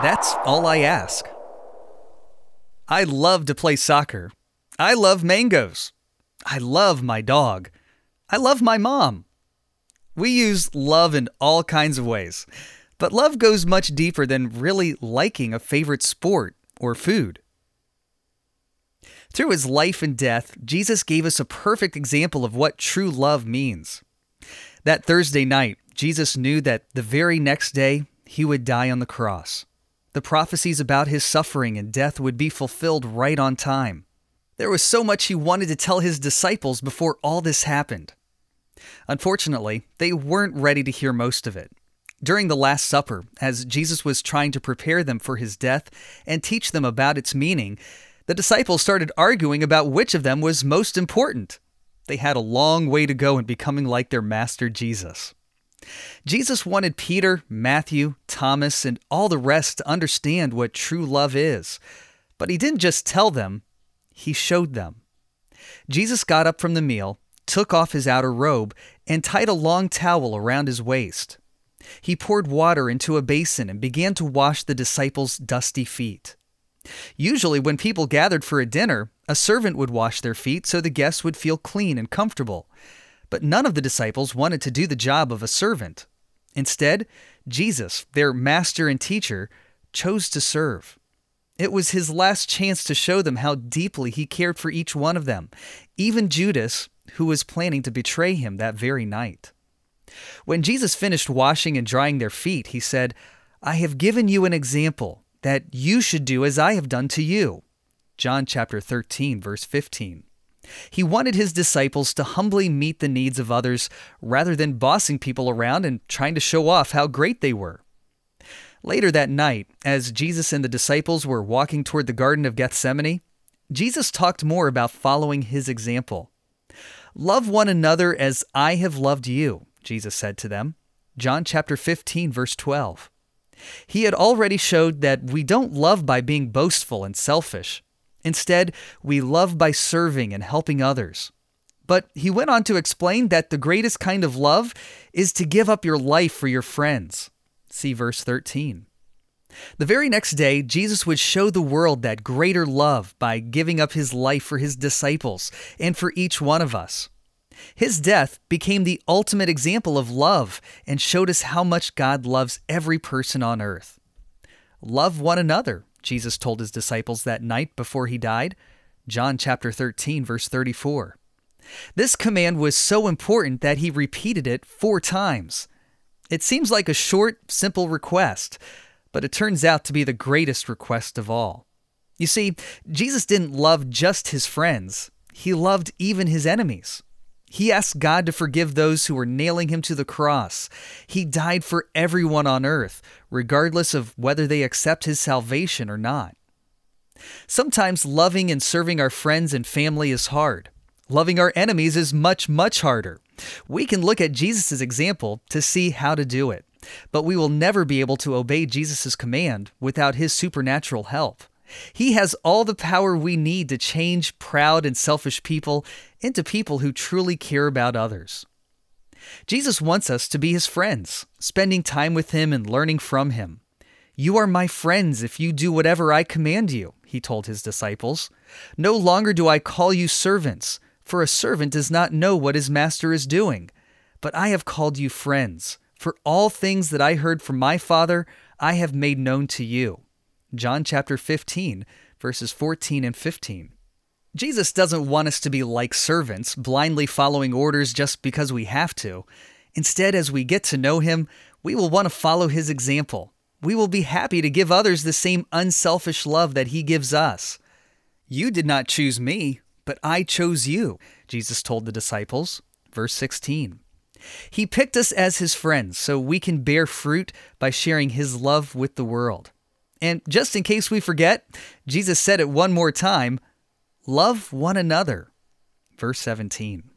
That's all I ask. I love to play soccer. I love mangoes. I love my dog. I love my mom. We use love in all kinds of ways, but love goes much deeper than really liking a favorite sport or food. Through his life and death, Jesus gave us a perfect example of what true love means. That Thursday night, Jesus knew that the very next day he would die on the cross. The prophecies about his suffering and death would be fulfilled right on time. There was so much he wanted to tell his disciples before all this happened. Unfortunately, they weren't ready to hear most of it. During the Last Supper, as Jesus was trying to prepare them for his death and teach them about its meaning, the disciples started arguing about which of them was most important. They had a long way to go in becoming like their master Jesus. Jesus wanted Peter, Matthew, Thomas, and all the rest to understand what true love is. But he didn't just tell them, he showed them. Jesus got up from the meal, took off his outer robe, and tied a long towel around his waist. He poured water into a basin and began to wash the disciples' dusty feet. Usually, when people gathered for a dinner, a servant would wash their feet so the guests would feel clean and comfortable. But none of the disciples wanted to do the job of a servant. Instead, Jesus, their master and teacher, chose to serve. It was his last chance to show them how deeply he cared for each one of them, even Judas, who was planning to betray him that very night. When Jesus finished washing and drying their feet, he said, I have given you an example that you should do as I have done to you. John chapter 13 verse 15. He wanted his disciples to humbly meet the needs of others rather than bossing people around and trying to show off how great they were. Later that night, as Jesus and the disciples were walking toward the Garden of Gethsemane, Jesus talked more about following his example. Love one another as I have loved you, Jesus said to them. John chapter 15 verse 12. He had already showed that we don't love by being boastful and selfish. Instead, we love by serving and helping others. But he went on to explain that the greatest kind of love is to give up your life for your friends. See verse 13. The very next day, Jesus would show the world that greater love by giving up his life for his disciples and for each one of us. His death became the ultimate example of love and showed us how much God loves every person on earth. Love one another, Jesus told his disciples that night before he died. John chapter 13 verse 34. This command was so important that he repeated it 4 times. It seems like a short, simple request, but it turns out to be the greatest request of all. You see, Jesus didn't love just his friends, he loved even his enemies. He asked God to forgive those who were nailing him to the cross. He died for everyone on earth, regardless of whether they accept his salvation or not. Sometimes loving and serving our friends and family is hard. Loving our enemies is much, much harder. We can look at Jesus' example to see how to do it, but we will never be able to obey Jesus' command without his supernatural help. He has all the power we need to change proud and selfish people into people who truly care about others. Jesus wants us to be his friends, spending time with him and learning from him. You are my friends if you do whatever I command you, he told his disciples. No longer do I call you servants, for a servant does not know what his master is doing. But I have called you friends, for all things that I heard from my Father I have made known to you. John chapter 15, verses 14 and 15. Jesus doesn't want us to be like servants, blindly following orders just because we have to. Instead, as we get to know him, we will want to follow his example. We will be happy to give others the same unselfish love that he gives us. You did not choose me, but I chose you, Jesus told the disciples. Verse 16. He picked us as his friends so we can bear fruit by sharing his love with the world. And just in case we forget, Jesus said it one more time love one another. Verse 17.